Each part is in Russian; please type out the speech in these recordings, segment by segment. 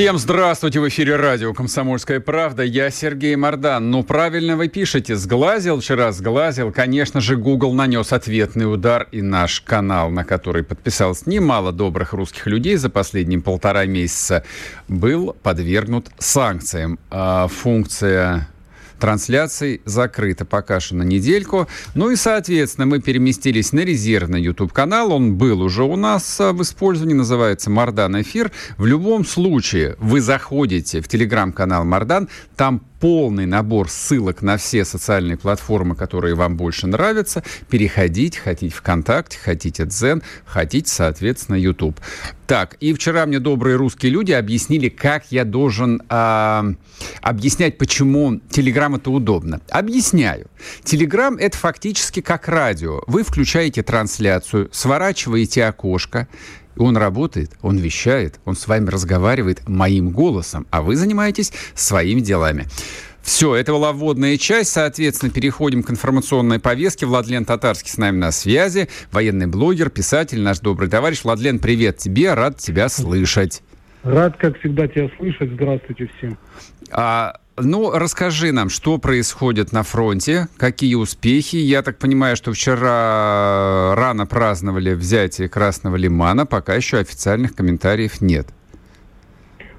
Всем здравствуйте! В эфире радио «Комсомольская правда». Я Сергей Мордан. Ну, правильно вы пишете. Сглазил вчера, сглазил. Конечно же, Google нанес ответный удар. И наш канал, на который подписалось немало добрых русских людей за последние полтора месяца, был подвергнут санкциям. А функция трансляций закрыта пока что на недельку. Ну и, соответственно, мы переместились на резервный YouTube-канал. Он был уже у нас а, в использовании, называется «Мардан Эфир». В любом случае, вы заходите в телеграм-канал «Мардан», там полный набор ссылок на все социальные платформы, которые вам больше нравятся. Переходите, хотите ВКонтакте, хотите Дзен, хотите, соответственно, YouTube. Так, и вчера мне добрые русские люди объяснили, как я должен э, объяснять, почему Телеграм это удобно. Объясняю. Телеграм это фактически как радио. Вы включаете трансляцию, сворачиваете окошко, он работает, он вещает, он с вами разговаривает моим голосом, а вы занимаетесь своими делами. Все, это была вводная часть. Соответственно, переходим к информационной повестке. Владлен Татарский с нами на связи. Военный блогер, писатель, наш добрый товарищ. Владлен, привет тебе, рад тебя слышать. Рад, как всегда, тебя слышать. Здравствуйте всем. А, ну, расскажи нам, что происходит на фронте, какие успехи. Я так понимаю, что вчера рано праздновали взятие Красного Лимана, пока еще официальных комментариев нет.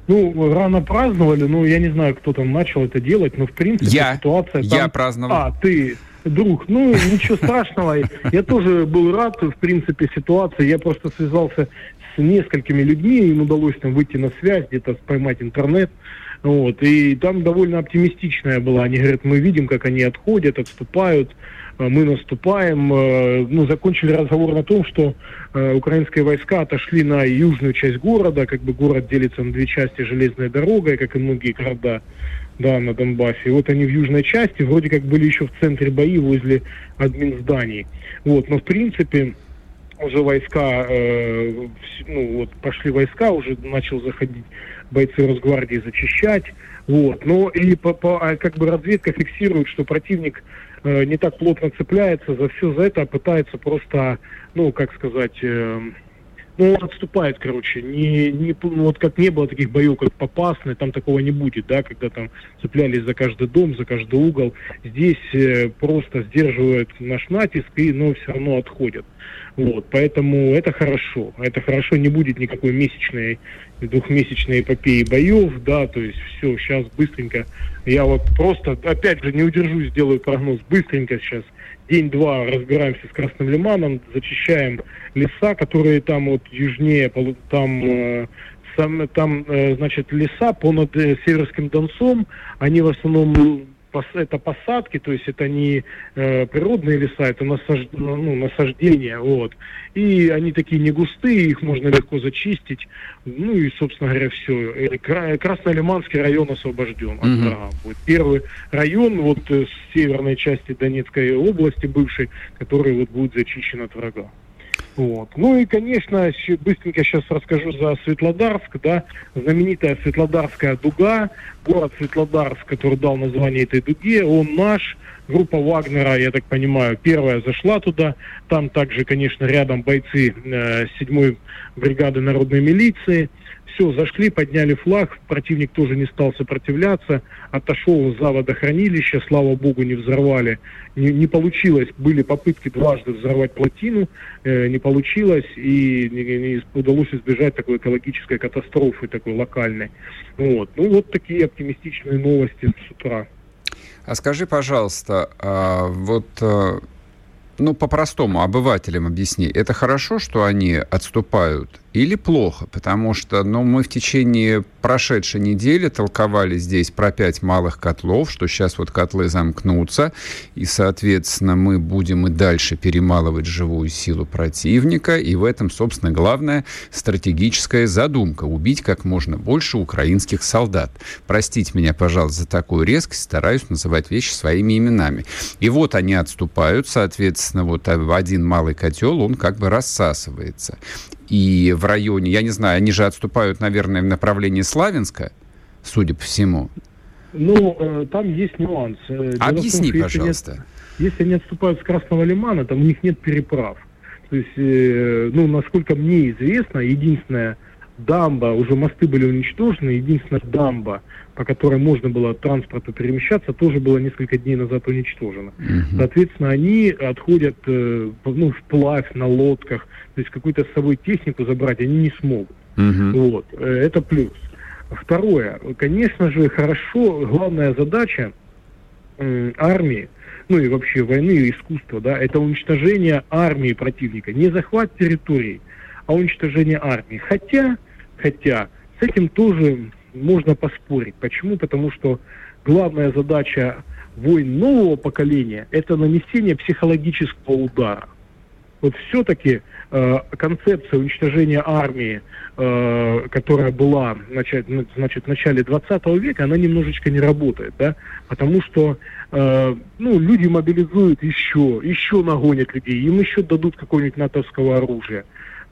Ну, рано праздновали, ну, я не знаю, кто там начал это делать, но, в принципе, я, ситуация... Я праздновал. А, ты, друг, ну, ничего страшного. Я тоже был рад, в принципе, ситуации. Я просто связался с несколькими людьми, им удалось там выйти на связь, где-то поймать интернет. Вот, и там довольно оптимистичная была. Они говорят, мы видим, как они отходят, отступают, э, мы наступаем. Э, ну, закончили разговор на том, что э, украинские войска отошли на южную часть города, как бы город делится на две части железной дорогой, как и многие города да, на Донбассе. Вот они в южной части, вроде как были еще в центре бои возле админ зданий. Вот, но в принципе уже войска, э, ну вот пошли войска, уже начал заходить бойцы Росгвардии зачищать. Вот. Но и по, по, а как бы разведка фиксирует, что противник э, не так плотно цепляется за все за это, а пытается просто, ну, как сказать, э, ну, отступает, короче. Не, не, ну, вот как не было таких боев, как Попасный, там такого не будет, да, когда там цеплялись за каждый дом, за каждый угол. Здесь э, просто сдерживают наш натиск, и, но все равно отходят. Вот, поэтому это хорошо. Это хорошо, не будет никакой месячной, двухмесячной эпопеи боев, да, то есть все, сейчас быстренько. Я вот просто, опять же, не удержусь, сделаю прогноз, быстренько сейчас день-два разбираемся с Красным Лиманом, зачищаем леса, которые там вот южнее, там э, там, э, значит, леса понад э, Северским Донцом, они в основном это посадки, то есть это не э, природные леса, это насаж, ну, насаждения, вот. И они такие не густые, их можно легко зачистить. Ну и, собственно говоря, все. Краснолиманский район освобожден от врага. Будет первый район вот э, с северной части Донецкой области бывшей, который вот будет зачищен от врага. Вот. Ну и, конечно, быстренько сейчас расскажу за Светлодарск, да, знаменитая Светлодарская дуга, город Светлодарск, который дал название этой дуге, он наш, группа Вагнера, я так понимаю, первая зашла туда, там также, конечно, рядом бойцы э, 7 бригады народной милиции, все, зашли, подняли флаг, противник тоже не стал сопротивляться, отошел за водохранилище, слава богу, не взорвали. Не, не получилось, были попытки дважды взорвать плотину, э, не получилось, и не, не удалось избежать такой экологической катастрофы, такой локальной. Вот. Ну вот такие оптимистичные новости с утра. А скажи, пожалуйста, а вот э, ну, по-простому, обывателям объясни. Это хорошо, что они отступают или плохо? Потому что ну, мы в течение прошедшей недели толковали здесь про пять малых котлов, что сейчас вот котлы замкнутся, и, соответственно, мы будем и дальше перемалывать живую силу противника, и в этом, собственно, главная стратегическая задумка – убить как можно больше украинских солдат. Простите меня, пожалуйста, за такую резкость, стараюсь называть вещи своими именами. И вот они отступают, соответственно, вот один малый котел, он как бы рассасывается и в районе, я не знаю, они же отступают, наверное, в направлении Славянска, судя по всему. Ну, э, там есть нюанс. Э, дело Объясни, том, пожалуйста. Если, нет, если они отступают с Красного Лимана, там у них нет переправ. То есть, э, ну, насколько мне известно, единственная дамба, уже мосты были уничтожены, единственная дамба, по которой можно было транспорту перемещаться, тоже была несколько дней назад уничтожена. Угу. Соответственно, они отходят ну, вплавь на лодках, то есть какую-то с собой технику забрать они не смогут. Угу. Вот. Э, это плюс. Второе. Конечно же, хорошо, главная задача э, армии, ну и вообще войны и искусства, да, это уничтожение армии противника. Не захват территорий, а уничтожение армии. Хотя, хотя, с этим тоже можно поспорить. Почему? Потому что главная задача войн нового поколения – это нанесение психологического удара. Вот все-таки э, концепция уничтожения армии, э, которая была значит, значит, в начале 20 века, она немножечко не работает, да, потому что э, ну, люди мобилизуют еще, еще нагонят людей, им еще дадут какое-нибудь натовского оружия.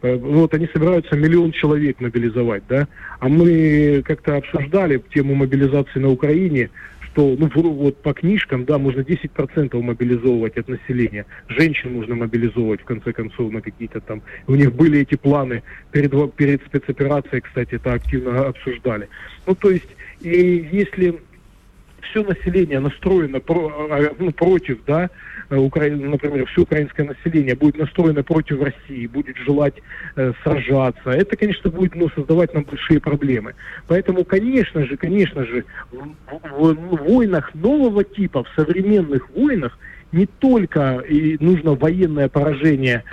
Э, вот они собираются миллион человек мобилизовать, да, а мы как-то обсуждали тему мобилизации на Украине, что, ну, вот по книжкам, да, можно 10% мобилизовывать от населения. Женщин нужно мобилизовывать, в конце концов, на какие-то там... У них были эти планы перед, перед спецоперацией, кстати, это активно обсуждали. Ну, то есть, и если все население настроено про, а, ну, против, да, Э, Укра... например, все украинское население будет настроено против России, будет желать э, сражаться, это, конечно, будет ну, создавать нам большие проблемы. Поэтому, конечно же, конечно же, в, в войнах нового типа, в современных войнах, не только и нужно военное поражение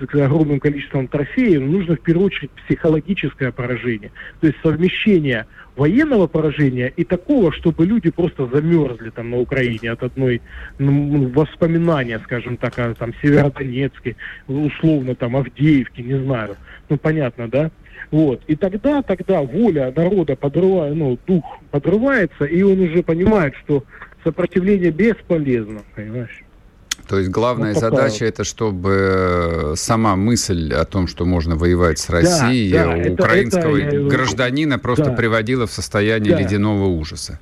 с огромным количеством трофеев, нужно в первую очередь психологическое поражение. То есть совмещение военного поражения и такого, чтобы люди просто замерзли там на Украине от одной ну, воспоминания, скажем так, о там Северодонецке, условно там Авдеевке, не знаю. Ну, понятно, да? Вот. И тогда, тогда воля народа подрывает, ну, дух подрывается, и он уже понимает, что сопротивление бесполезно, понимаешь? То есть главная вот задача это, чтобы э, сама мысль о том, что можно воевать с Россией, да, да, украинского это, это, гражданина просто да, приводила в состояние да. ледяного ужаса.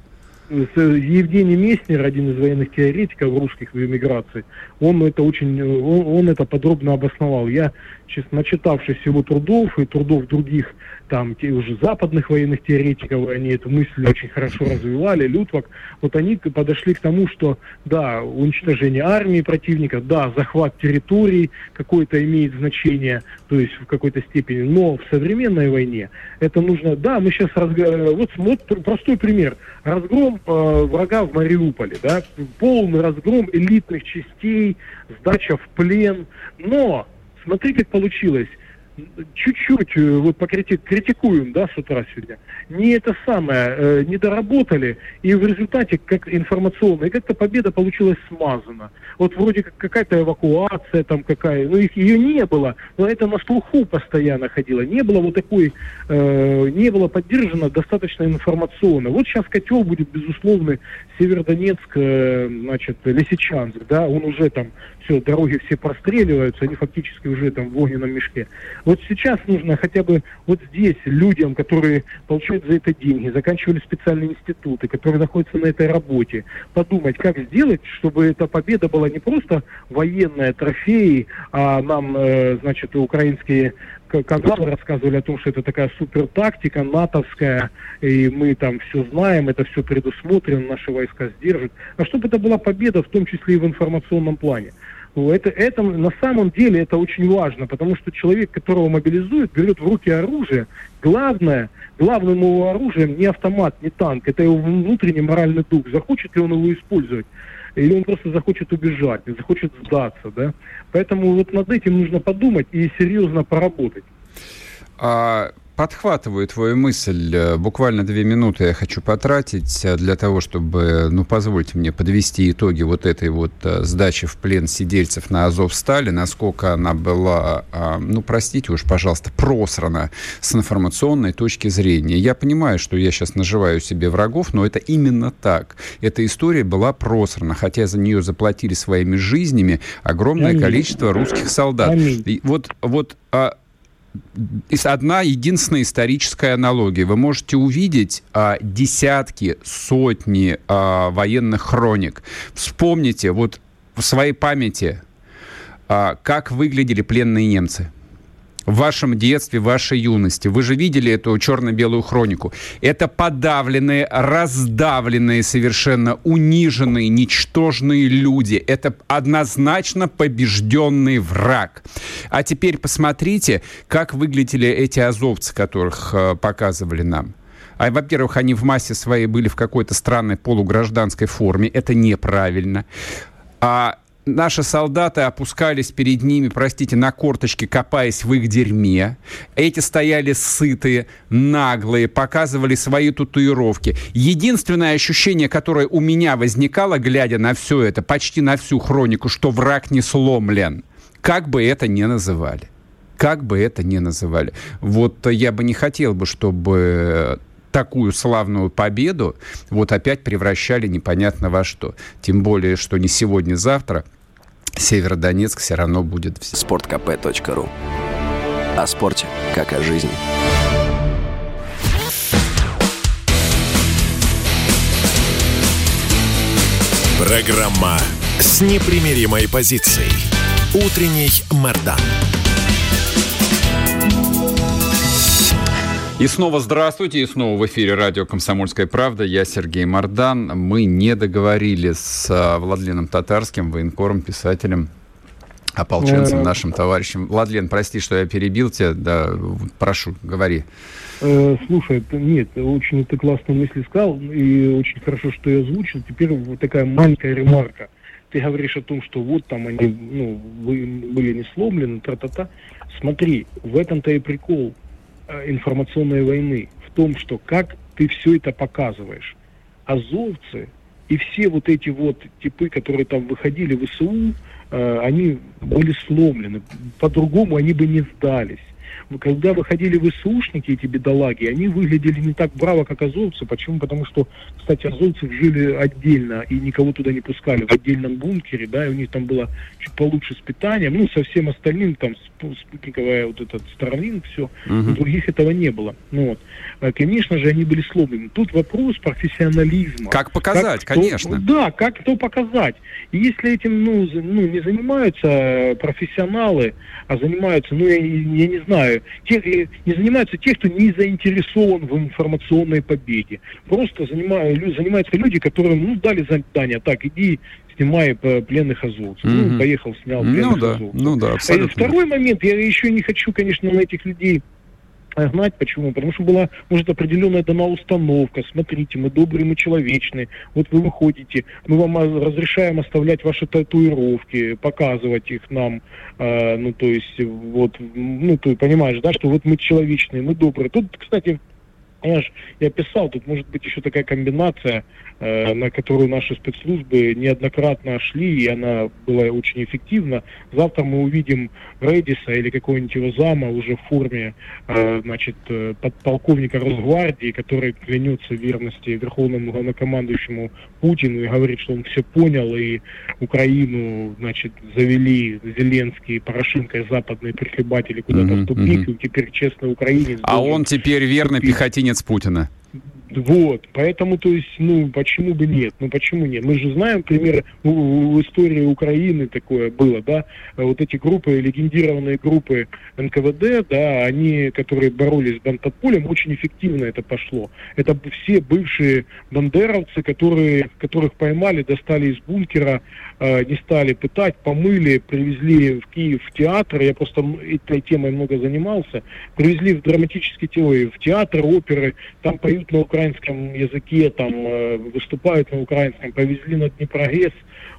Евгений Месснер, один из военных теоретиков русских в эмиграции, он это очень, он, он это подробно обосновал. Я, честно, начитавшись его трудов и трудов других там те уже западных военных теоретиков, они эту мысль очень хорошо развивали, Лютвак, вот они подошли к тому, что да, уничтожение армии противника, да, захват территорий какое-то имеет значение, то есть в какой-то степени, но в современной войне это нужно, да, мы сейчас, разг... вот, вот простой пример, разгром э, врага в Мариуполе, да, полный разгром элитных частей, сдача в плен, но смотри, как получилось чуть-чуть э, вот покритикуем, да, с утра сегодня, не это самое, э, не доработали, и в результате как информационно, и как-то победа получилась смазана. Вот вроде как какая-то эвакуация там какая, ну их ее не было, но это на слуху постоянно ходило, не было вот такой, э, не было поддержано достаточно информационно. Вот сейчас котел будет безусловно Северодонецк, э, значит, Лисичанск, да, он уже там все, дороги все простреливаются, они фактически уже там в огненном мешке. Вот сейчас нужно хотя бы вот здесь людям, которые получают за это деньги, заканчивали специальные институты, которые находятся на этой работе, подумать, как сделать, чтобы эта победа была не просто военная, трофеи, а нам, э, значит, украинские каналы рассказывали о том, что это такая супер тактика натовская, и мы там все знаем, это все предусмотрено, наши войска сдержат. А чтобы это была победа, в том числе и в информационном плане. Это, это на самом деле это очень важно, потому что человек, которого мобилизуют, берет в руки оружие. Главное, главным его оружием не автомат, не танк, это его внутренний моральный дух. Захочет ли он его использовать? Или он просто захочет убежать, захочет сдаться, да? Поэтому вот над этим нужно подумать и серьезно поработать. А подхватываю твою мысль. Э, буквально две минуты я хочу потратить э, для того, чтобы, ну, позвольте мне подвести итоги вот этой вот э, сдачи в плен сидельцев на Азовстале, насколько она была, а, ну, простите уж, пожалуйста, просрана с информационной точки зрения. Я понимаю, что я сейчас наживаю себе врагов, но это именно так. Эта история была просрана, хотя за нее заплатили своими жизнями огромное Аминь. количество русских солдат. Аминь. И вот, вот а, одна единственная историческая аналогия. Вы можете увидеть а, десятки, сотни а, военных хроник. Вспомните вот в своей памяти, а, как выглядели пленные немцы – в вашем детстве, в вашей юности. Вы же видели эту черно-белую хронику. Это подавленные, раздавленные, совершенно униженные, ничтожные люди. Это однозначно побежденный враг. А теперь посмотрите, как выглядели эти азовцы, которых э, показывали нам. А, во-первых, они в массе своей были в какой-то странной полугражданской форме. Это неправильно. А наши солдаты опускались перед ними, простите, на корточки, копаясь в их дерьме. Эти стояли сытые, наглые, показывали свои татуировки. Единственное ощущение, которое у меня возникало, глядя на все это, почти на всю хронику, что враг не сломлен. Как бы это ни называли. Как бы это ни называли. Вот я бы не хотел бы, чтобы такую славную победу вот опять превращали непонятно во что. Тем более, что не сегодня-завтра Северодонецк все равно будет... Спорткп.ру О спорте, как о жизни. Программа с непримиримой позицией. Утренний Мордан. И снова здравствуйте, и снова в эфире радио «Комсомольская правда». Я Сергей Мордан. Мы не договорились с а, Владленом Татарским, военкором, писателем, ополченцем, э, нашим товарищем. Владлен, прости, что я перебил тебя. Да, прошу, говори. Э, слушай, нет, очень ты классную мысль сказал, и очень хорошо, что я озвучил. Теперь вот такая маленькая ремарка. Ты говоришь о том, что вот там они ну, были не сломлены, тра-та-та. Смотри, в этом-то и прикол информационной войны в том, что как ты все это показываешь. Азовцы и все вот эти вот типы, которые там выходили в СУ, э, они были сломлены. По-другому они бы не сдались когда выходили ВСУшники, эти бедолаги, они выглядели не так браво, как азовцы. Почему? Потому что, кстати, азовцы жили отдельно и никого туда не пускали, в отдельном бункере, да, и у них там было чуть получше с питанием, ну, со всем остальным, там, спутниковая вот этот Starlink, все, uh-huh. у других этого не было. Ну, вот. А, конечно же, они были сломлены. Тут вопрос профессионализма. Как показать, как, конечно. Кто, да, как кто показать. И если этим, ну, ну, не занимаются профессионалы, а занимаются, ну, я, я не знаю, те, э, не занимаются те, кто не заинтересован в информационной победе. Просто занимают, занимаются люди, которым ну, дали задание, так, иди снимай пленных азовцев. Mm-hmm. Ну, поехал, снял пленных ну, да, азовцев. Ну да, абсолютно. Второй момент, я еще не хочу, конечно, на этих людей гнать. Почему? Потому что была, может, определенная дана установка. Смотрите, мы добрые, мы человечные. Вот вы выходите, мы вам разрешаем оставлять ваши татуировки, показывать их нам. Э, ну, то есть, вот, ну, ты понимаешь, да, что вот мы человечные, мы добрые. Тут, кстати, я, ж, я писал, тут может быть еще такая комбинация, э, на которую наши спецслужбы неоднократно шли, и она была очень эффективна. Завтра мы увидим Редиса или какого-нибудь его зама уже в форме, э, значит, э, подполковника Росгвардии, который клянется верности верховному главнокомандующему Путину и говорит, что он все понял, и Украину, значит, завели Зеленский, Порошенко и западные прихлебатели куда-то mm-hmm, в тупик, mm-hmm. и теперь честный украинец. А он теперь верный пехотинец конец Путина. Вот, поэтому, то есть, ну, почему бы нет? Ну, почему нет? Мы же знаем примеры, в, в истории Украины такое было, да, вот эти группы, легендированные группы НКВД, да, они, которые боролись с бандподпольем, очень эффективно это пошло. Это все бывшие бандеровцы, которые, которых поймали, достали из бункера, э, не стали пытать, помыли, привезли в Киев в театр, я просто этой темой много занимался, привезли в драматический театр, в театр, оперы, там поют на украинском языке, там э, выступают на украинском, повезли на Днепрогресс,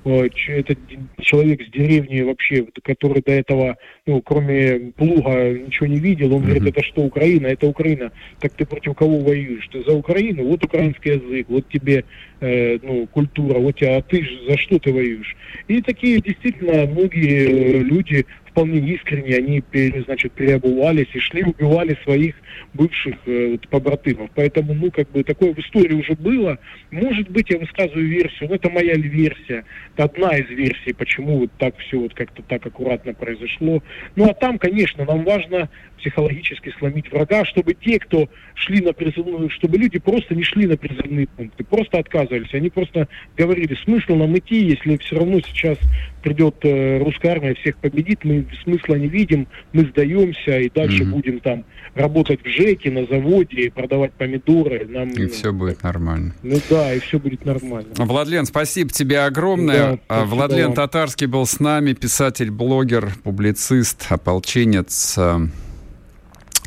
это человек с деревни вообще, который до этого, ну, кроме плуга ничего не видел, он mm-hmm. говорит, это что, Украина? Это Украина. Так ты против кого воюешь? Ты за Украину? Вот украинский язык, вот тебе, э, ну, культура, вот тебя, а ты за что ты воюешь? И такие действительно многие э, люди вполне искренне, они, значит, переобувались и шли, убивали своих бывших э, вот, побратимов. Поэтому, ну, как бы, такое в истории уже было. Может быть, я высказываю версию, но это моя версия, одна из версий, почему вот так все вот как-то так аккуратно произошло. Ну, а там, конечно, нам важно психологически сломить врага, чтобы те, кто шли на призывную, чтобы люди просто не шли на призывные пункты, просто отказывались. Они просто говорили, смысл нам идти, если все равно сейчас придет э, русская армия, всех победит, мы смысла не видим, мы сдаемся и дальше mm-hmm. будем там работать в ЖЭКе, на заводе, продавать помидоры. Нам, и ну, все будет нормально. Ну да, и все будет нормально. Владлен, спасибо тебе огромное. Да, Владлен вам. Татарский был с нами, писатель, блогер, публицист, ополченец.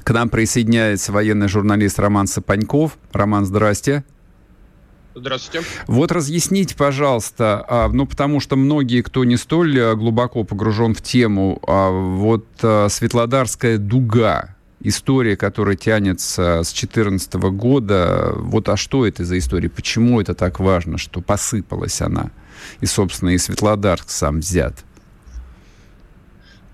К нам присоединяется военный журналист Роман Сапаньков. Роман, здрасте. Здравствуйте. Вот разъясните, пожалуйста, а, ну, потому что многие, кто не столь э, глубоко погружен в тему, а, вот а, Светлодарская дуга, история, которая тянется с 2014 года, вот а что это за история? Почему это так важно, что посыпалась она? И, собственно, и Светлодарск сам взят.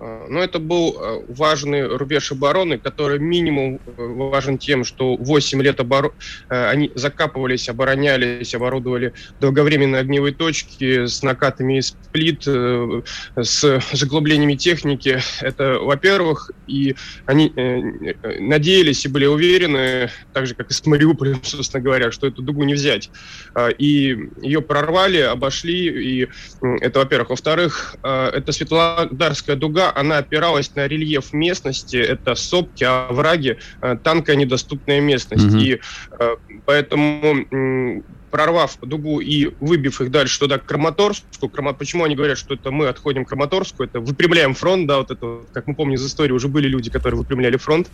А, но это был а, важный рубеж обороны, который минимум э, важен тем, что 8 лет обор... Э, они закапывались, оборонялись, оборудовали долговременные огневые точки с накатами из плит, э, с заглублениями техники. Это, во-первых, и они надеялись и были уверены, так же, как и с Мариуполем, собственно говоря, что эту дугу не взять. И ее прорвали, обошли, и это, во-первых. Во-вторых, это Светлодарская дуга, она опиралась на рельеф местности, это сопки, овраги, э, танка недоступная местность. Mm-hmm. И э, поэтому прорвав дугу и выбив их дальше туда, к Краматорску, Крама... почему они говорят, что это мы отходим к Краматорску, это выпрямляем фронт, да, вот это, как мы помним из истории, уже были люди, которые выпрямляли фронт,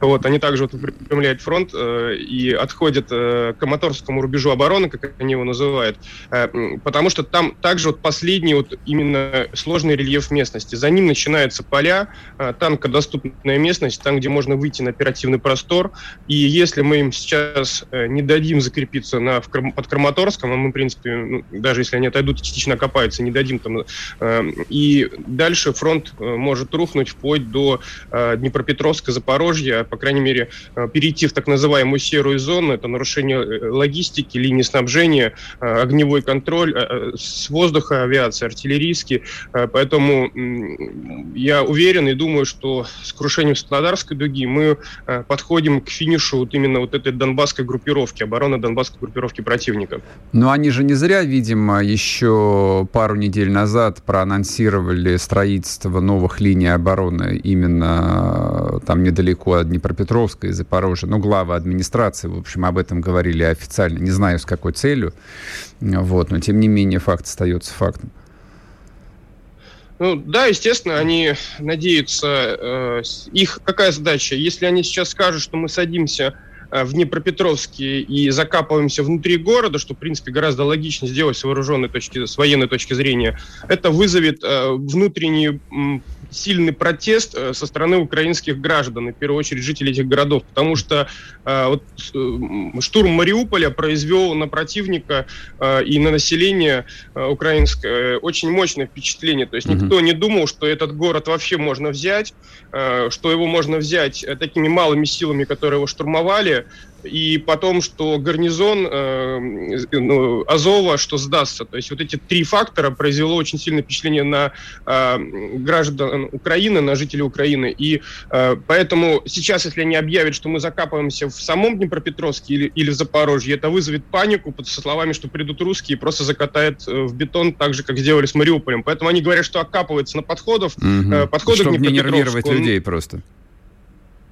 вот, они также вот выпрямляют фронт э, и отходят э, к Краматорскому рубежу обороны, как они его называют, э, потому что там также вот последний вот именно сложный рельеф местности, за ним начинаются поля, э, танкодоступная местность, там, где можно выйти на оперативный простор, и если мы им сейчас э, не дадим закрепиться на, в, под Краматорском, а мы, в принципе, ну, даже если они отойдут, частично копаются, не дадим там. Э, и дальше фронт э, может рухнуть вплоть до э, Днепропетровска, Запорожья, по крайней мере, э, перейти в так называемую серую зону, это нарушение э, логистики, линии снабжения, э, огневой контроль э, э с воздуха, авиации, артиллерийский. Э, поэтому э, я уверен и думаю, что с крушением Светлодарской дуги мы э, подходим к финишу вот именно вот этой донбасской группировки, обороны донбасской группировки противника противника. Но они же не зря, видимо, еще пару недель назад проанонсировали строительство новых линий обороны именно э, там недалеко от Днепропетровска и Запорожья. Ну, главы администрации, в общем, об этом говорили официально. Не знаю, с какой целью. Вот, но, тем не менее, факт остается фактом. Ну да, естественно, они надеются. Э, их какая задача? Если они сейчас скажут, что мы садимся в Днепропетровске и закапываемся внутри города, что, в принципе, гораздо логичнее сделать с вооруженной точки, с военной точки зрения, это вызовет э, внутренний сильный протест э, со стороны украинских граждан, и в первую очередь жителей этих городов, потому что э, вот, э, штурм Мариуполя произвел на противника э, и на население э, украинское очень мощное впечатление. То есть mm-hmm. никто не думал, что этот город вообще можно взять, э, что его можно взять э, такими малыми силами, которые его штурмовали, и потом, что гарнизон э, ну, Азова, что сдастся. То есть вот эти три фактора произвело очень сильное впечатление на э, граждан Украины, на жителей Украины. И э, поэтому сейчас, если они объявят, что мы закапываемся в самом Днепропетровске или, или в Запорожье, это вызовет панику под, со словами, что придут русские и просто закатают э, в бетон так же, как сделали с Мариуполем. Поэтому они говорят, что окапывается на подходах. Угу. Э, подходы Чтобы не нервировать людей просто.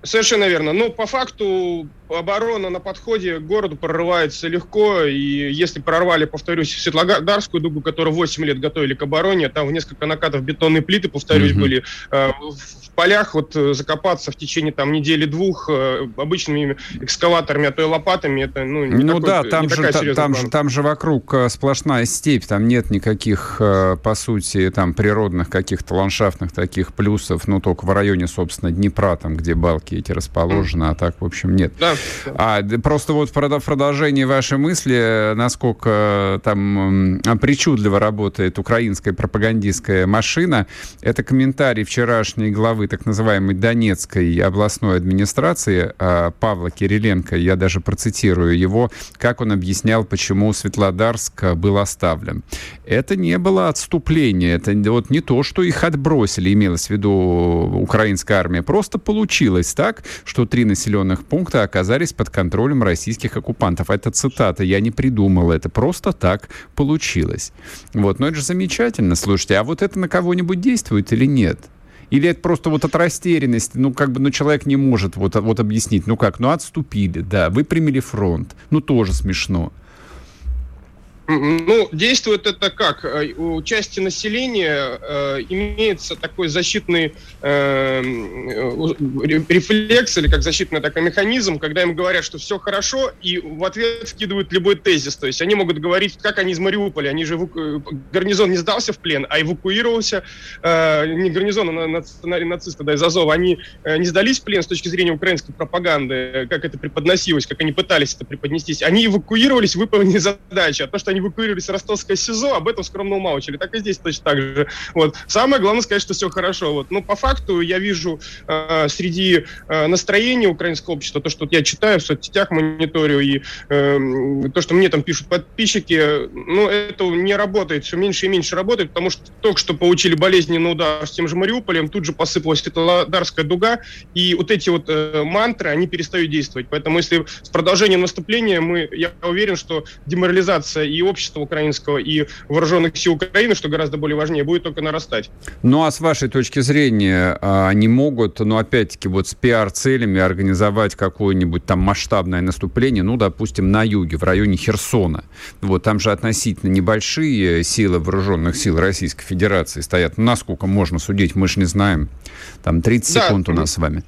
Совершенно верно. Но по факту оборона на подходе к городу прорывается легко, и если прорвали, повторюсь, Светлодарскую дугу, которую 8 лет готовили к обороне, там в несколько накатов бетонные плиты, повторюсь, mm-hmm. были э, в полях, вот э, закопаться в течение там недели-двух э, обычными экскаваторами, а то и лопатами, это ну, не Ну такой, да, там, же, та, там, же, там же вокруг э, сплошная степь, там нет никаких, э, по сути, там природных каких-то ландшафтных таких плюсов, ну только в районе, собственно, Днепра, там, где балки эти расположены, mm. а так, в общем, нет. Да. А, просто вот в продолжении вашей мысли, насколько там причудливо работает украинская пропагандистская машина, это комментарий вчерашней главы так называемой Донецкой областной администрации а, Павла Кириленко. Я даже процитирую его, как он объяснял, почему Светлодарск был оставлен. Это не было отступление, это вот не то, что их отбросили, имелось в виду украинская армия. Просто получилось так, что три населенных пункта оказались под контролем российских оккупантов. Это цитата, я не придумал, это просто так получилось. Вот, но это же замечательно, слушайте, а вот это на кого-нибудь действует или нет? Или это просто вот от растерянности, ну, как бы, ну, человек не может вот, вот объяснить, ну как, ну, отступили, да, выпрямили фронт, ну, тоже смешно. Ну, действует это как? Э, у части населения э, имеется такой защитный э, рефлекс или как защитный такой механизм, когда им говорят, что все хорошо, и в ответ вкидывают любой тезис. То есть они могут говорить, как они из Мариуполя. Они же эваку... гарнизон не сдался в плен, а эвакуировался. Э, не гарнизон, а на нациста, да, из Азова. Они э, не сдались в плен с точки зрения украинской пропаганды, как это преподносилось, как они пытались это преподнестись. Они эвакуировались, выполнили задачи. А то, что они эвакуировались в ростовское СИЗО, об этом скромно умалчивали. Так и здесь точно так же. Вот. Самое главное сказать, что все хорошо. Вот. Но по факту я вижу э, среди э, настроения украинского общества, то, что вот я читаю в соцсетях, мониторю, и э, то, что мне там пишут подписчики, ну, это не работает, все меньше и меньше работает, потому что только что получили болезненный удар с тем же Мариуполем, тут же посыпалась эта Дарская дуга, и вот эти вот э, мантры, они перестают действовать. Поэтому если с продолжением наступления мы, я уверен, что деморализация и общества украинского, и вооруженных сил Украины, что гораздо более важнее, будет только нарастать. Ну, а с вашей точки зрения, а, они могут, ну, опять-таки, вот с пиар-целями организовать какое-нибудь там масштабное наступление, ну, допустим, на юге, в районе Херсона. Вот, там же относительно небольшие силы вооруженных сил Российской Федерации стоят. Ну, насколько можно судить, мы же не знаем. Там 30 да, секунд у нас с вами.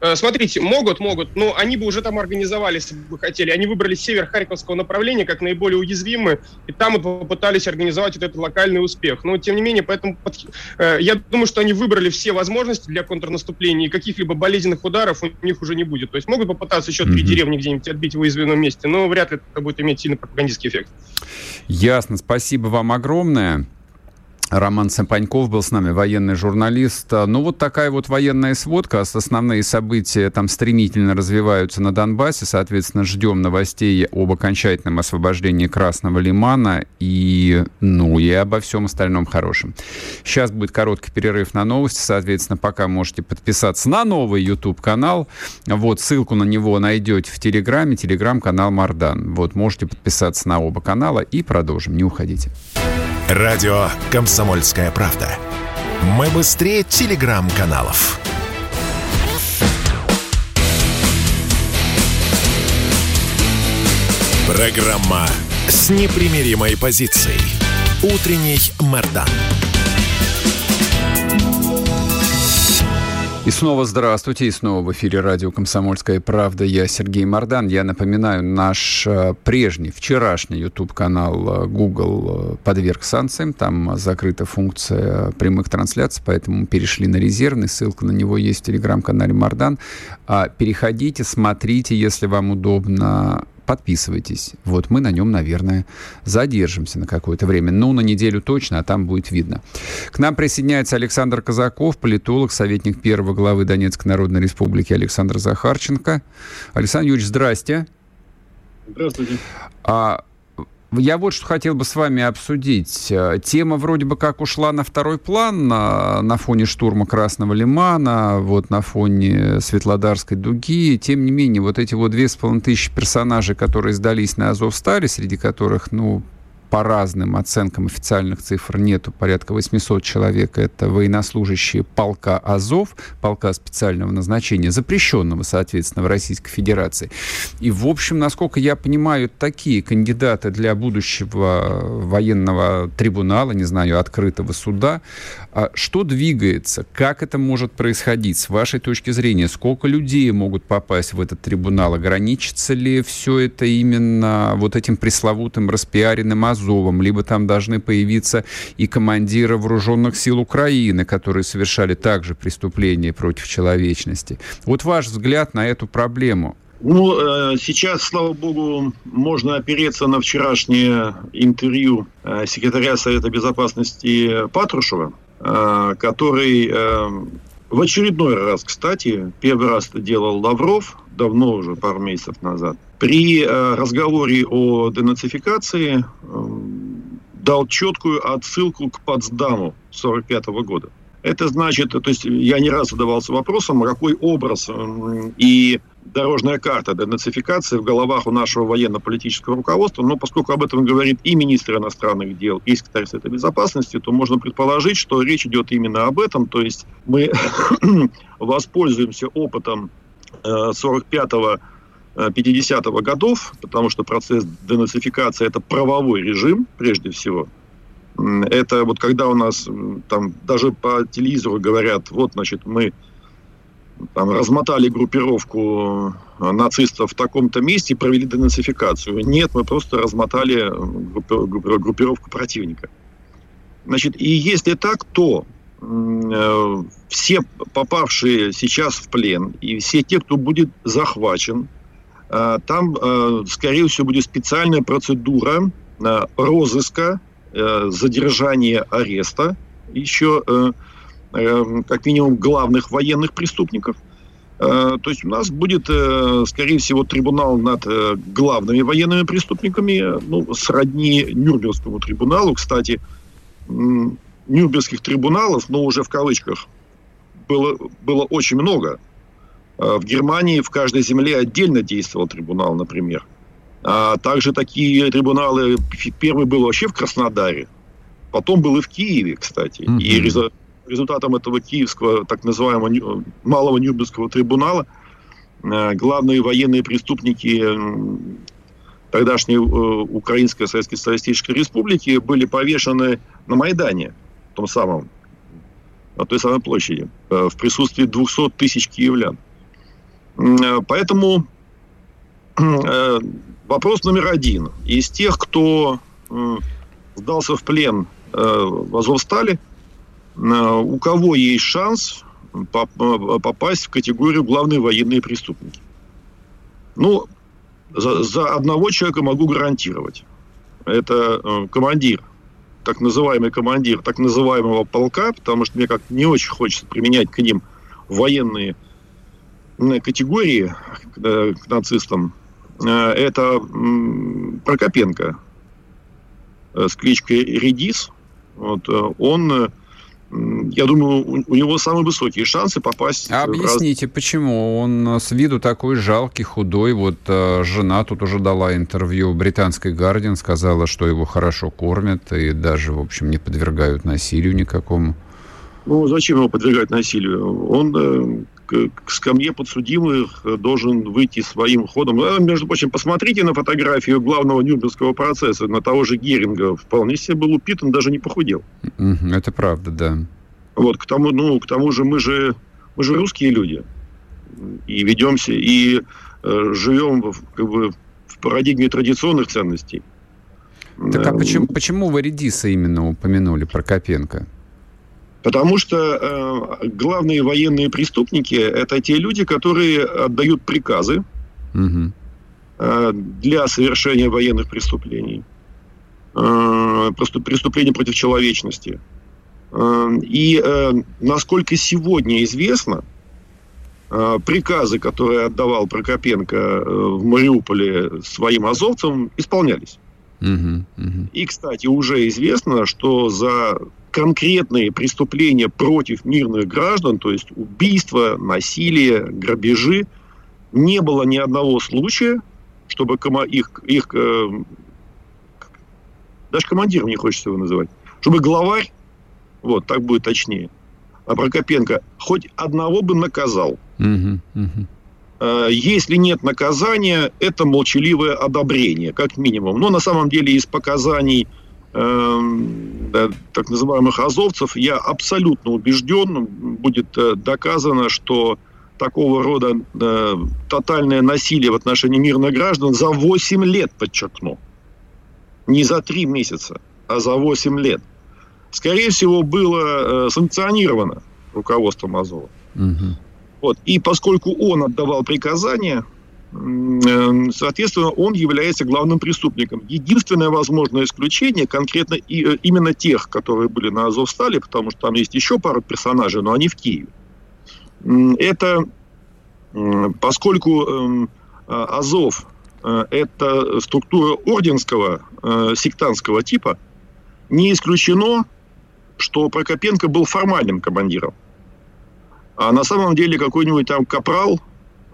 Э, смотрите, могут, могут, но они бы уже там организовали, если бы хотели. Они выбрали север Харьковского направления как наиболее уязвимый, и там вот попытались организовать вот этот локальный успех. Но, тем не менее, поэтому э, я думаю, что они выбрали все возможности для контрнаступления, и каких-либо болезненных ударов у них уже не будет. То есть могут попытаться еще три mm-hmm. деревни где-нибудь отбить в уязвимом месте, но вряд ли это будет иметь сильный пропагандистский эффект. Ясно, спасибо вам огромное. Роман Сапаньков был с нами, военный журналист. Ну, вот такая вот военная сводка. Основные события там стремительно развиваются на Донбассе. Соответственно, ждем новостей об окончательном освобождении Красного Лимана и, ну, и обо всем остальном хорошем. Сейчас будет короткий перерыв на новости. Соответственно, пока можете подписаться на новый YouTube-канал. Вот, ссылку на него найдете в Телеграме. Телеграм-канал Мардан. Вот, можете подписаться на оба канала и продолжим. Не уходите. Радио «Комсомольская правда». Мы быстрее телеграм-каналов. Программа с непримиримой позицией. Утренний Мордан. И снова здравствуйте, и снова в эфире радио «Комсомольская правда». Я Сергей Мордан. Я напоминаю, наш э, прежний, вчерашний YouTube-канал э, Google э, подверг санкциям. Там закрыта функция прямых трансляций, поэтому перешли на резервный. Ссылка на него есть в телеграм-канале Мордан. А переходите, смотрите, если вам удобно подписывайтесь. Вот мы на нем, наверное, задержимся на какое-то время. Ну, на неделю точно, а там будет видно. К нам присоединяется Александр Казаков, политолог, советник первого главы Донецкой Народной Республики Александр Захарченко. Александр Юрьевич, здрасте. Здравствуйте. А, я вот что хотел бы с вами обсудить. Э, тема вроде бы как ушла на второй план на, на фоне штурма Красного Лимана, вот на фоне Светлодарской дуги. Тем не менее, вот эти вот две с половиной тысячи персонажей, которые сдались на Азовстале, среди которых, ну, по разным оценкам официальных цифр нету, порядка 800 человек. Это военнослужащие полка Азов, полка специального назначения, запрещенного, соответственно, в Российской Федерации. И, в общем, насколько я понимаю, такие кандидаты для будущего военного трибунала, не знаю, открытого суда, а что двигается, как это может происходить с вашей точки зрения, сколько людей могут попасть в этот трибунал, ограничится ли все это именно вот этим пресловутым распиаренным Азовом, либо там должны появиться и командиры вооруженных сил Украины, которые совершали также преступления против человечности. Вот ваш взгляд на эту проблему. Ну, э, сейчас, слава богу, можно опереться на вчерашнее интервью э, секретаря Совета Безопасности Патрушева, э, который в очередной раз, кстати, первый раз это делал Лавров, давно уже, пару месяцев назад, при разговоре о денацификации дал четкую отсылку к Потсдаму 1945 года. Это значит, то есть я не раз задавался вопросом, какой образ и дорожная карта денацификации в головах у нашего военно-политического руководства, но поскольку об этом говорит и министр иностранных дел, и секретарь Совета Безопасности, то можно предположить, что речь идет именно об этом, то есть мы воспользуемся опытом 45-го э, 50-го э, годов, потому что процесс денацификации – это правовой режим, прежде всего. Это вот когда у нас там даже по телевизору говорят, вот, значит, мы там, размотали группировку э, нацистов в таком-то месте и провели денацификацию. Нет, мы просто размотали э, группировку противника. Значит, и если так, то все попавшие сейчас в плен и все те, кто будет захвачен, э, там, э, скорее всего, будет специальная процедура э, розыска, э, задержания, ареста еще э, как минимум главных военных преступников. Э, то есть у нас будет, э, скорее всего, трибунал над э, главными военными преступниками, ну, сродни Нюрнбергскому трибуналу. Кстати, Нюрнбергских трибуналов, но уже в кавычках, было, было очень много. В Германии в каждой земле отдельно действовал трибунал, например. А также такие трибуналы, первый был вообще в Краснодаре, потом был и в Киеве, кстати. Mm-hmm. И результатом этого киевского так называемого малого Нюрнбергского трибунала э, главные военные преступники тогдашней э, Украинской Советской Социалистической Республики были повешены на Майдане, том самом, на той самой площади, э, в присутствии 200 тысяч киевлян. Поэтому вопрос номер один. Из тех, кто сдался в плен в Азовстале, у кого есть шанс попасть в категорию главные военные преступники. Ну, за, за одного человека могу гарантировать. Это э, командир, так называемый командир так называемого полка, потому что мне как не очень хочется применять к ним военные категории к, к нацистам. Э, это Прокопенко э, с кличкой Редис. Вот, он я думаю, у, него самые высокие шансы попасть. А объясните, раз... почему он с виду такой жалкий, худой? Вот э, жена тут уже дала интервью британской Гардиан, сказала, что его хорошо кормят и даже, в общем, не подвергают насилию никакому. Ну, зачем его подвергать насилию? Он э, к, к скамье подсудимых должен выйти своим ходом. А, между прочим, посмотрите на фотографию главного Нюрнбергского процесса, на того же Геринга. Вполне себе был упитан, даже не похудел. Это правда, да. Вот, к тому, ну, к тому же мы же, мы же русские люди. И ведемся, и э, живем в, как бы, в парадигме традиционных ценностей. Так а э, почему, почему вы Редиса именно упомянули, Прокопенко? Потому что э, главные военные преступники это те люди, которые отдают приказы угу. э, для совершения военных преступлений, э, преступлений против человечности. Э, и э, насколько сегодня известно, э, приказы, которые отдавал Прокопенко э, в Мариуполе своим азовцам, исполнялись. Угу, угу. И, кстати, уже известно, что за конкретные преступления против мирных граждан, то есть убийства, насилие, грабежи, не было ни одного случая, чтобы их, их э, даже командиром не хочется его называть, чтобы главарь, вот, так будет точнее, а Прокопенко хоть одного бы наказал. Угу, угу. Если нет наказания, это молчаливое одобрение, как минимум. Но на самом деле из показаний так называемых азовцев я абсолютно убежден, будет э, доказано, что такого рода э, тотальное насилие в отношении мирных граждан за 8 лет, подчеркну, не за 3 месяца, а за 8 лет, скорее всего, было э, санкционировано руководством Азова. Угу. Вот. И поскольку он отдавал приказания, э, соответственно, он является главным преступником. Единственное возможное исключение конкретно и, э, именно тех, которые были на Азовстале, потому что там есть еще пару персонажей, но они в Киеве это поскольку эм, а, Азов э, это структура орденского э, сектантского типа, не исключено, что Прокопенко был формальным командиром. А на самом деле какой-нибудь там капрал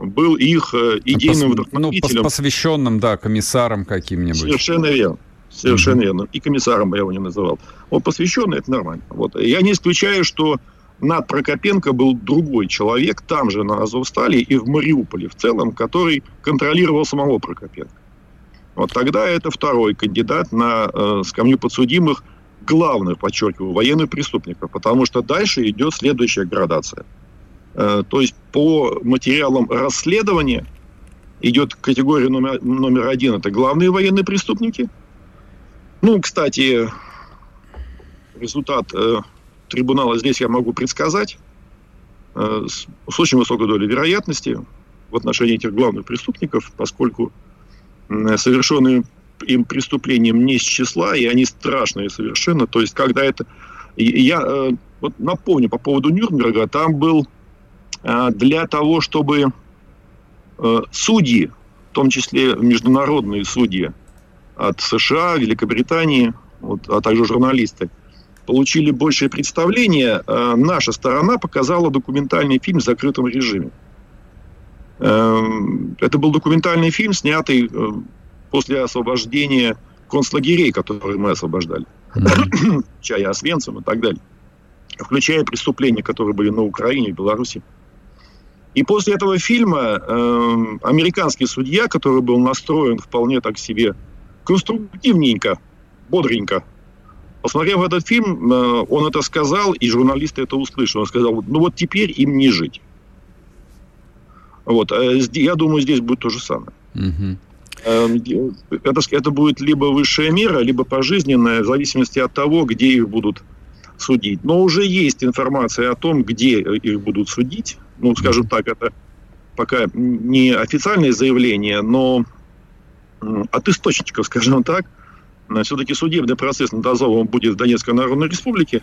был их э, идейным Пос, вдохновителем. Ну, посвященным, да, комиссаром каким-нибудь. Совершенно верно. Совершенно mm-hmm. верно. И комиссаром я его не называл. Вот посвященный, это нормально. Вот. Я не исключаю, что над Прокопенко был другой человек, там же на Азовстале и в Мариуполе в целом, который контролировал самого Прокопенко. Вот тогда это второй кандидат на э, скамью подсудимых, главных, подчеркиваю, военных преступников, потому что дальше идет следующая градация. Э, то есть по материалам расследования идет категория номер, номер один, это главные военные преступники. Ну, кстати, результат э, трибунала здесь я могу предсказать э, с, с очень высокой долей вероятности в отношении этих главных преступников, поскольку э, совершенные им преступлением не с числа, и они страшные совершенно. То есть, когда это... Я э, вот напомню по поводу Нюрнберга, там был для того, чтобы э, судьи, в том числе международные судьи от США, Великобритании, вот, а также журналисты, получили большее представление, э, наша сторона показала документальный фильм в закрытом режиме. Это был документальный фильм, снятый э, после освобождения концлагерей, которые мы освобождали, mm-hmm. чая Освенцим и так далее, включая преступления, которые были на Украине и Беларуси. И после этого фильма э, американский судья, который был настроен вполне так себе конструктивненько, бодренько, Посмотрев этот фильм, э, он это сказал, и журналисты это услышали. Он сказал, ну вот теперь им не жить. Вот. А я думаю, здесь будет то же самое. Угу. Это, это будет либо высшая мера, либо пожизненная, в зависимости от того, где их будут судить. Но уже есть информация о том, где их будут судить. Ну, скажем так, это пока не официальное заявление, но от источников, скажем так, все-таки судебный процесс над Азовом будет в Донецкой Народной Республике.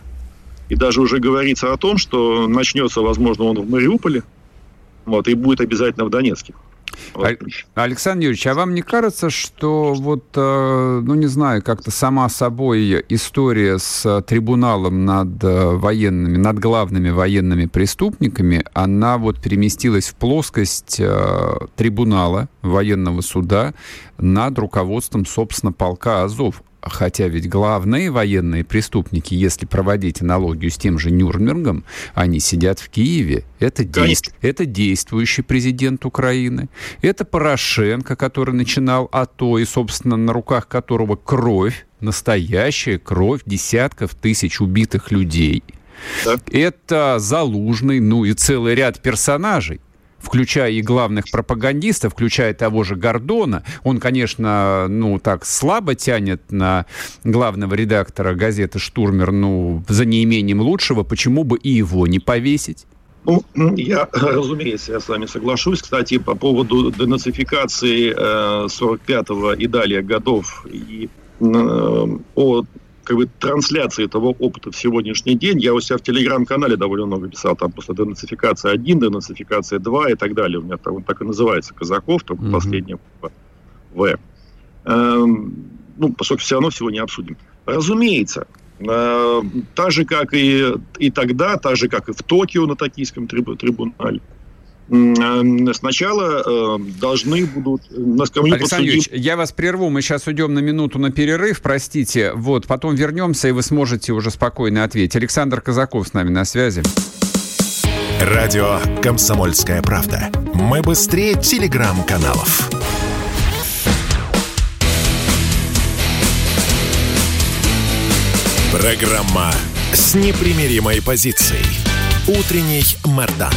И даже уже говорится о том, что начнется, возможно, он в Мариуполе, вот, и будет обязательно в Донецке. Вот. Александр Юрьевич, а вам не кажется, что вот, э, ну не знаю, как-то сама собой история с трибуналом над э, военными, над главными военными преступниками, она вот переместилась в плоскость э, трибунала военного суда над руководством, собственно, полка Азов? Хотя ведь главные военные преступники, если проводить аналогию с тем же Нюрнбергом, они сидят в Киеве. Это, действ... это действующий президент Украины. Это Порошенко, который начинал АТО, и, собственно, на руках которого кровь, настоящая кровь десятков тысяч убитых людей. Да. Это Залужный, ну и целый ряд персонажей включая и главных пропагандистов, включая того же Гордона. Он, конечно, ну, так слабо тянет на главного редактора газеты «Штурмер», ну, за неимением лучшего, почему бы и его не повесить? Ну, я, разумеется, я с вами соглашусь. Кстати, по поводу денацификации э, 45-го и далее годов и э, о как бы трансляции этого опыта в сегодняшний день. Я у себя в телеграм-канале довольно много писал, там просто денацификация 1, денацификация 2 и так далее. У меня там, он так и называется, Казаков, только mm-hmm. последний В. Эм, ну, поскольку все равно всего не обсудим. Разумеется, э, так же, как и, и тогда, так же, как и в Токио на токийском трибу, трибунале, сначала э, должны будут на скамью Александр Юрьевич, я вас прерву, мы сейчас уйдем на минуту на перерыв, простите, вот, потом вернемся, и вы сможете уже спокойно ответить. Александр Казаков с нами на связи. Радио «Комсомольская правда». Мы быстрее телеграм-каналов. Программа с непримиримой позицией. Утренний Мордан.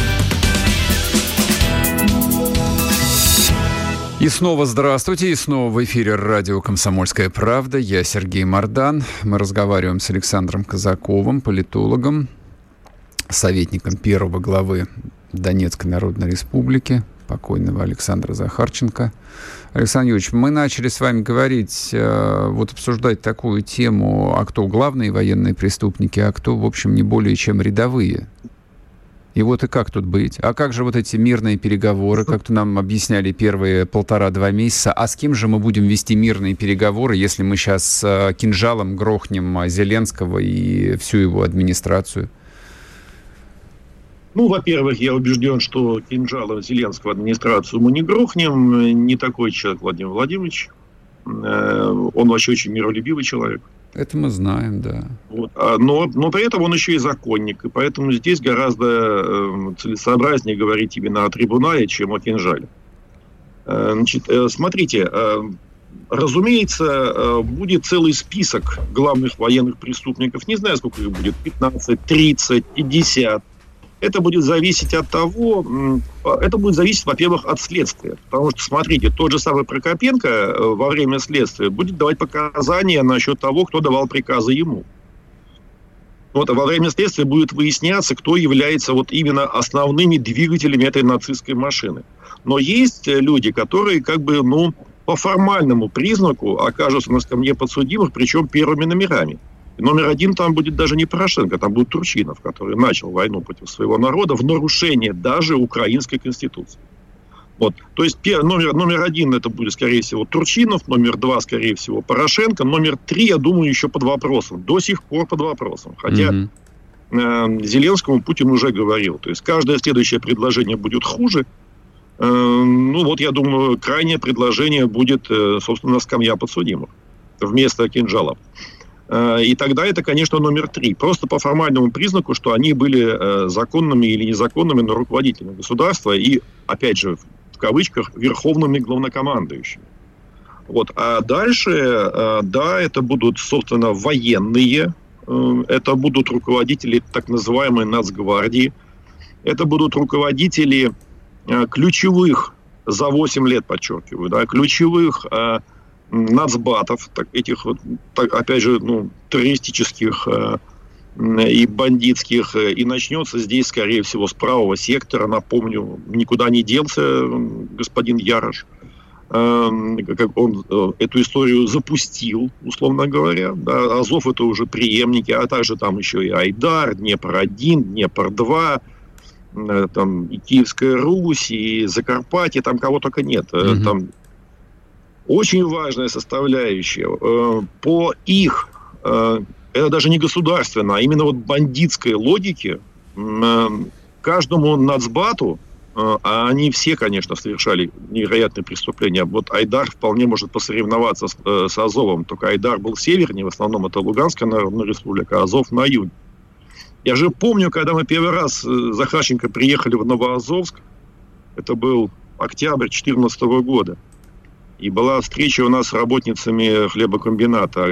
И снова здравствуйте, и снова в эфире радио «Комсомольская правда». Я Сергей Мордан. Мы разговариваем с Александром Казаковым, политологом, советником первого главы Донецкой Народной Республики, покойного Александра Захарченко. Александр Юрьевич, мы начали с вами говорить, э, вот обсуждать такую тему, а кто главные военные преступники, а кто, в общем, не более чем рядовые. И вот и как тут быть? А как же вот эти мирные переговоры, как-то нам объясняли первые полтора-два месяца? А с кем же мы будем вести мирные переговоры, если мы сейчас э, кинжалом грохнем а, Зеленского и всю его администрацию? Ну, во-первых, я убежден, что кинжалом Зеленского администрацию мы не грохнем. Не такой человек Владимир Владимирович. Э, он вообще очень миролюбивый человек. Это мы знаем, да. Вот. А, но, но при этом он еще и законник, и поэтому здесь гораздо э, целесообразнее говорить именно о трибунале, чем о кинжале. Э, значит, э, смотрите, э, разумеется, будет целый список главных военных преступников. Не знаю, сколько их будет, 15, 30, 50 это будет зависеть от того, это будет зависеть, во-первых, от следствия. Потому что, смотрите, тот же самый Прокопенко э, во время следствия будет давать показания насчет того, кто давал приказы ему. Вот, а во время следствия будет выясняться, кто является вот именно основными двигателями этой нацистской машины. Но есть э, люди, которые как бы, ну, по формальному признаку окажутся на скамье подсудимых, причем первыми номерами. Номер один там будет даже не Порошенко, там будет Турчинов, который начал войну против своего народа в нарушение даже украинской конституции. Вот. То есть номер, номер один это будет, скорее всего, Турчинов, номер два, скорее всего, Порошенко, номер три, я думаю, еще под вопросом. До сих пор под вопросом. Хотя mm э, Зеленскому Путин уже говорил. То есть каждое следующее предложение будет хуже. Э, ну вот, я думаю, крайнее предложение будет, э, собственно, скамья подсудимых вместо кинжалов. Э, и тогда это, конечно, номер три. Просто по формальному признаку, что они были э, законными или незаконными, но руководителями государства и, опять же, в кавычках, верховными главнокомандующими. Вот. А дальше, э, да, это будут, собственно, военные, это будут руководители так называемой нацгвардии, это будут руководители ключевых, за 8 лет, подчеркиваю, да, ключевых нацбатов, так, этих вот, так, опять же, ну, террористических э, и бандитских, э, и начнется здесь, скорее всего, с правого сектора, напомню, никуда не делся господин Ярош, э, как он э, эту историю запустил, условно говоря, да, Азов это уже преемники, а также там еще и Айдар, Днепр-1, Днепр-2, э, там и Киевская Русь, и Закарпатье, там кого только нет, mm-hmm. там очень важная составляющая. Э, по их, э, это даже не государственной, а именно вот бандитской логике, э, каждому нацбату, а они все, конечно, совершали невероятные преступления. Вот Айдар вполне может посоревноваться с, с Азовом, только Айдар был севернее, в основном это Луганская Народная Республика, а Азов на юге. Я же помню, когда мы первый раз с Захарченко приехали в Новоазовск, это был октябрь 2014 года, и была встреча у нас с работницами хлебокомбината.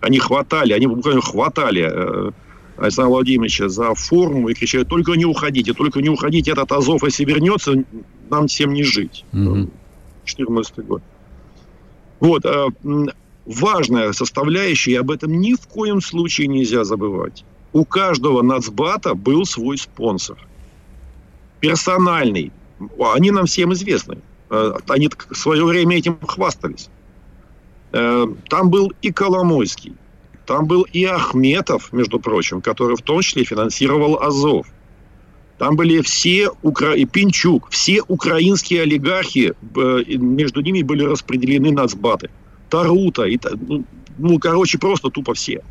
Они, хватали, они буквально хватали э, Александра Владимировича за форму и кричали, только не уходите, только не уходите, этот Азов, если вернется, нам всем не жить. Mm-hmm. 14 год. Вот. Э, важная составляющая, и об этом ни в коем случае нельзя забывать. У каждого нацбата был свой спонсор. Персональный. Они нам всем известны. Э, они в свое время этим хвастались. Э, там был и Коломойский, там был и Ахметов, между прочим, который в том числе финансировал Азов. Там были все, Укра... и Пинчук, все украинские олигархи, э, между ними были распределены нацбаты. Тарута, и, ну, ну, короче, просто тупо все.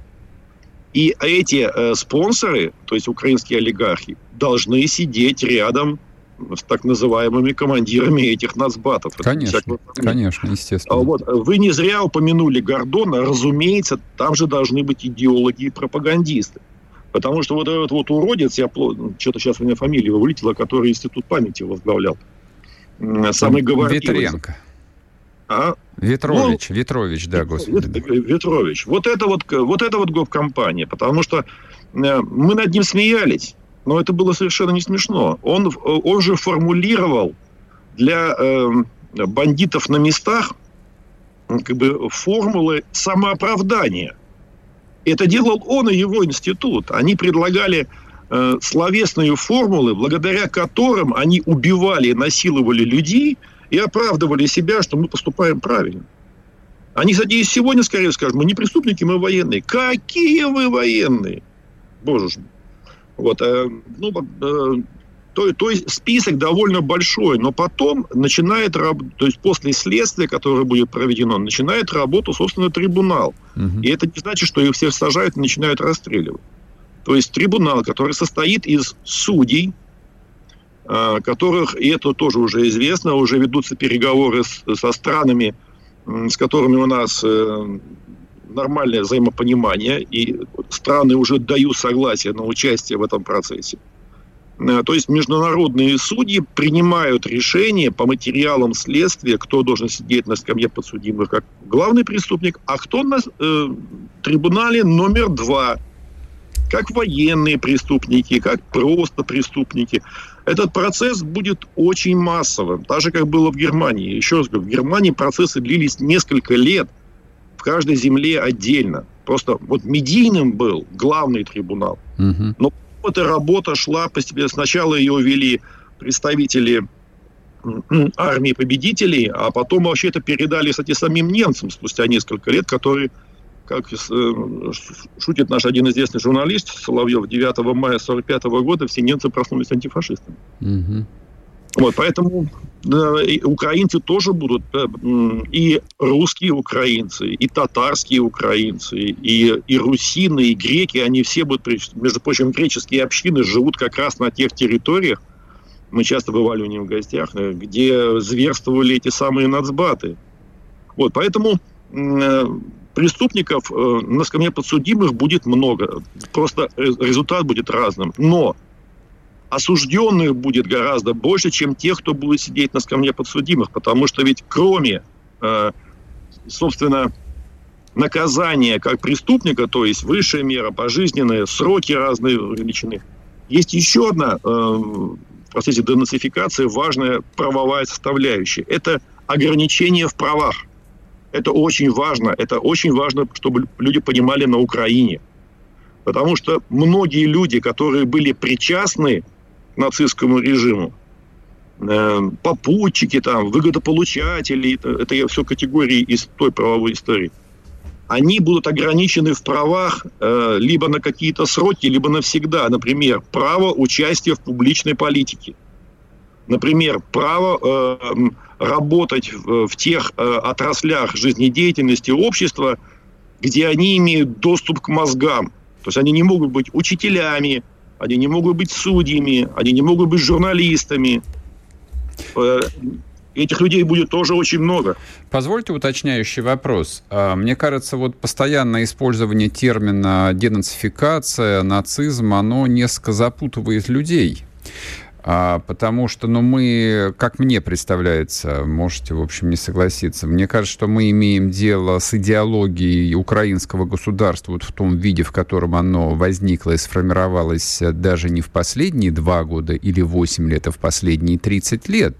И эти э, спонсоры, то есть украинские олигархи, должны сидеть рядом с так называемыми командирами этих нацбатов. Конечно, конечно, естественно. А вот, вы не зря упомянули Гордона. Разумеется, там же должны быть идеологи и пропагандисты. Потому что вот этот вот уродец, я что-то сейчас у меня фамилия вылетела, который институт памяти возглавлял. Самый говорливый. Ветренко. А? Ветрович, ну, Ветрович, да, господи. Ветрович. Вот это вот, вот это вот гоп-компания, потому что э, мы над ним смеялись, но это было совершенно не смешно. Он, он же формулировал для э, бандитов на местах как бы формулы самооправдания. Это делал он и его институт. Они предлагали э, словесные формулы, благодаря которым они убивали, насиловали людей и оправдывали себя, что мы поступаем правильно. Они, кстати, и сегодня скорее скажут, мы не преступники, мы военные. Какие вы военные? Боже ж. Вот, э, ну, э, то, то есть список довольно большой, но потом начинает, то есть после следствия, которое будет проведено, начинает работу, собственно, трибунал. Угу. И это не значит, что их всех сажают и начинают расстреливать. То есть трибунал, который состоит из судей, а, которых, и это тоже уже известно, уже ведутся переговоры с, со странами, с которыми у нас э, нормальное взаимопонимание, и страны уже дают согласие на участие в этом процессе. Э, то есть международные судьи принимают решение по материалам следствия, кто должен сидеть на скамье подсудимых как главный преступник, а кто на э, трибунале номер два, как военные преступники, как просто преступники. Этот процесс будет очень массовым, так же, как было в Германии. Еще раз говорю, в Германии процессы длились несколько лет, в каждой земле отдельно. Просто вот медийным был главный трибунал. Угу. Но эта работа шла постепенно. Сначала ее вели представители армии победителей, а потом вообще это передали, кстати, самим немцам спустя несколько лет, которые, как э, шутит наш один известный журналист Соловьев, 9 мая 1945 года все немцы проснулись антифашистами. Угу. Вот, поэтому и украинцы тоже будут, э, и русские украинцы, и татарские украинцы, и, и русины, и греки, они все будут, между прочим, греческие общины живут как раз на тех территориях, мы часто бывали у них в гостях, э, где зверствовали эти самые нацбаты. Вот, поэтому э, преступников на скамье подсудимых будет много. Просто результат будет разным. Но осужденных будет гораздо больше, чем тех, кто будет сидеть на скамье подсудимых, потому что ведь кроме, э, собственно, наказания как преступника, то есть высшая мера, пожизненные, сроки разные величины, есть еще одна э, в процессе денацификации важная правовая составляющая. Это ограничение в правах. Это очень важно. Это очень важно, чтобы люди понимали на Украине. Потому что многие люди, которые были причастны нацистскому режиму. Э, попутчики, там, выгодополучатели, это, я все категории из той правовой истории. Они будут ограничены в правах э, либо на какие-то сроки, либо навсегда. Например, право участия в публичной политике. Например, право э, работать в, тех отраслях жизнедеятельности общества, где они имеют доступ к мозгам. То есть они не могут быть учителями, они не могут быть судьями, они не могут быть журналистами. Э, этих людей будет тоже очень много. Позвольте уточняющий вопрос. А, мне кажется, вот постоянное использование термина денацификация, нацизм, оно несколько запутывает людей. А, потому что, ну, мы, как мне представляется, можете, в общем, не согласиться, мне кажется, что мы имеем дело с идеологией украинского государства вот в том виде, в котором оно возникло и сформировалось даже не в последние два года или восемь лет, а в последние 30 лет.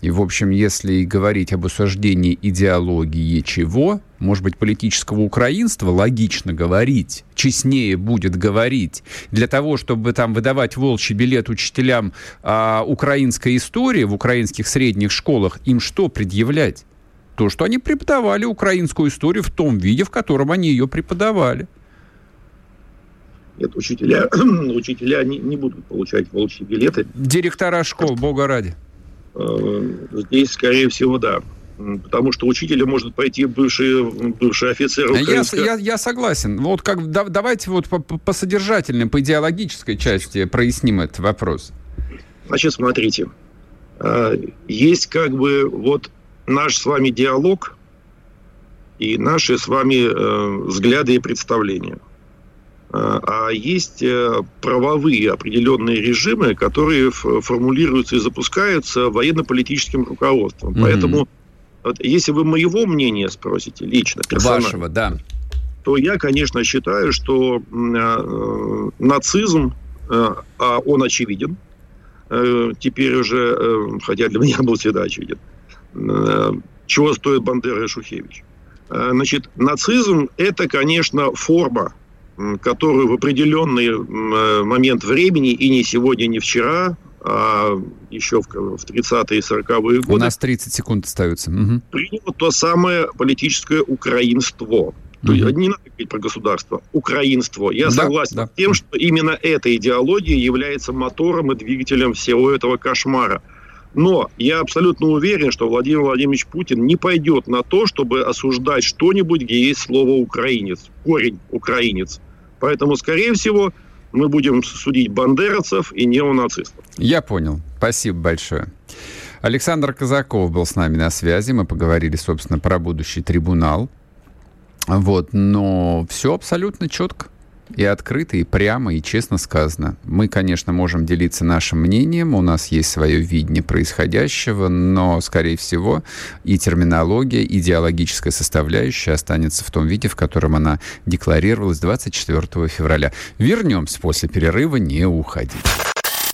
И, в общем, если говорить об осуждении идеологии чего, может быть, политического украинства, логично говорить, честнее будет говорить, для того, чтобы там выдавать волчий билет учителям а, украинской истории в украинских средних школах, им что предъявлять? То, что они преподавали украинскую историю в том виде, в котором они ее преподавали. Нет, учителя, учителя не, не будут получать волчьи билеты. Директора школ, бога ради. Э, здесь, скорее всего, да потому что учителя может пойти бывший, бывший офицер я, я, я согласен. Вот как, да, давайте вот по, по содержательной, по идеологической части проясним этот вопрос. Значит, смотрите. э, есть как бы вот наш с вами диалог и наши с вами э, взгляды и представления. А есть правовые определенные режимы, которые формулируются и запускаются военно-политическим руководством. Mm-hmm. Поэтому, вот, если вы моего мнения спросите лично, Вашего, да. то я, конечно, считаю, что э, нацизм, э, а он очевиден, э, теперь уже, э, хотя для меня был всегда очевиден, э, чего стоит Бандера и Шухевич. Э, значит, нацизм – это, конечно, форма, которую в определенный э, момент времени, и не сегодня, не вчера, а еще в, в 30-е и 40-е годы... У нас 30 секунд остается. Угу. Приняло то самое политическое украинство – то есть не надо говорить про государство, украинство. Я да, согласен да. с тем, что именно эта идеология является мотором и двигателем всего этого кошмара. Но я абсолютно уверен, что Владимир Владимирович Путин не пойдет на то, чтобы осуждать что-нибудь, где есть слово «украинец», корень «украинец». Поэтому, скорее всего, мы будем судить бандеровцев и неонацистов. Я понял. Спасибо большое. Александр Казаков был с нами на связи. Мы поговорили, собственно, про будущий трибунал вот, но все абсолютно четко и открыто, и прямо, и честно сказано. Мы, конечно, можем делиться нашим мнением, у нас есть свое видение происходящего, но, скорее всего, и терминология, идеологическая составляющая останется в том виде, в котором она декларировалась 24 февраля. Вернемся после перерыва, не уходить.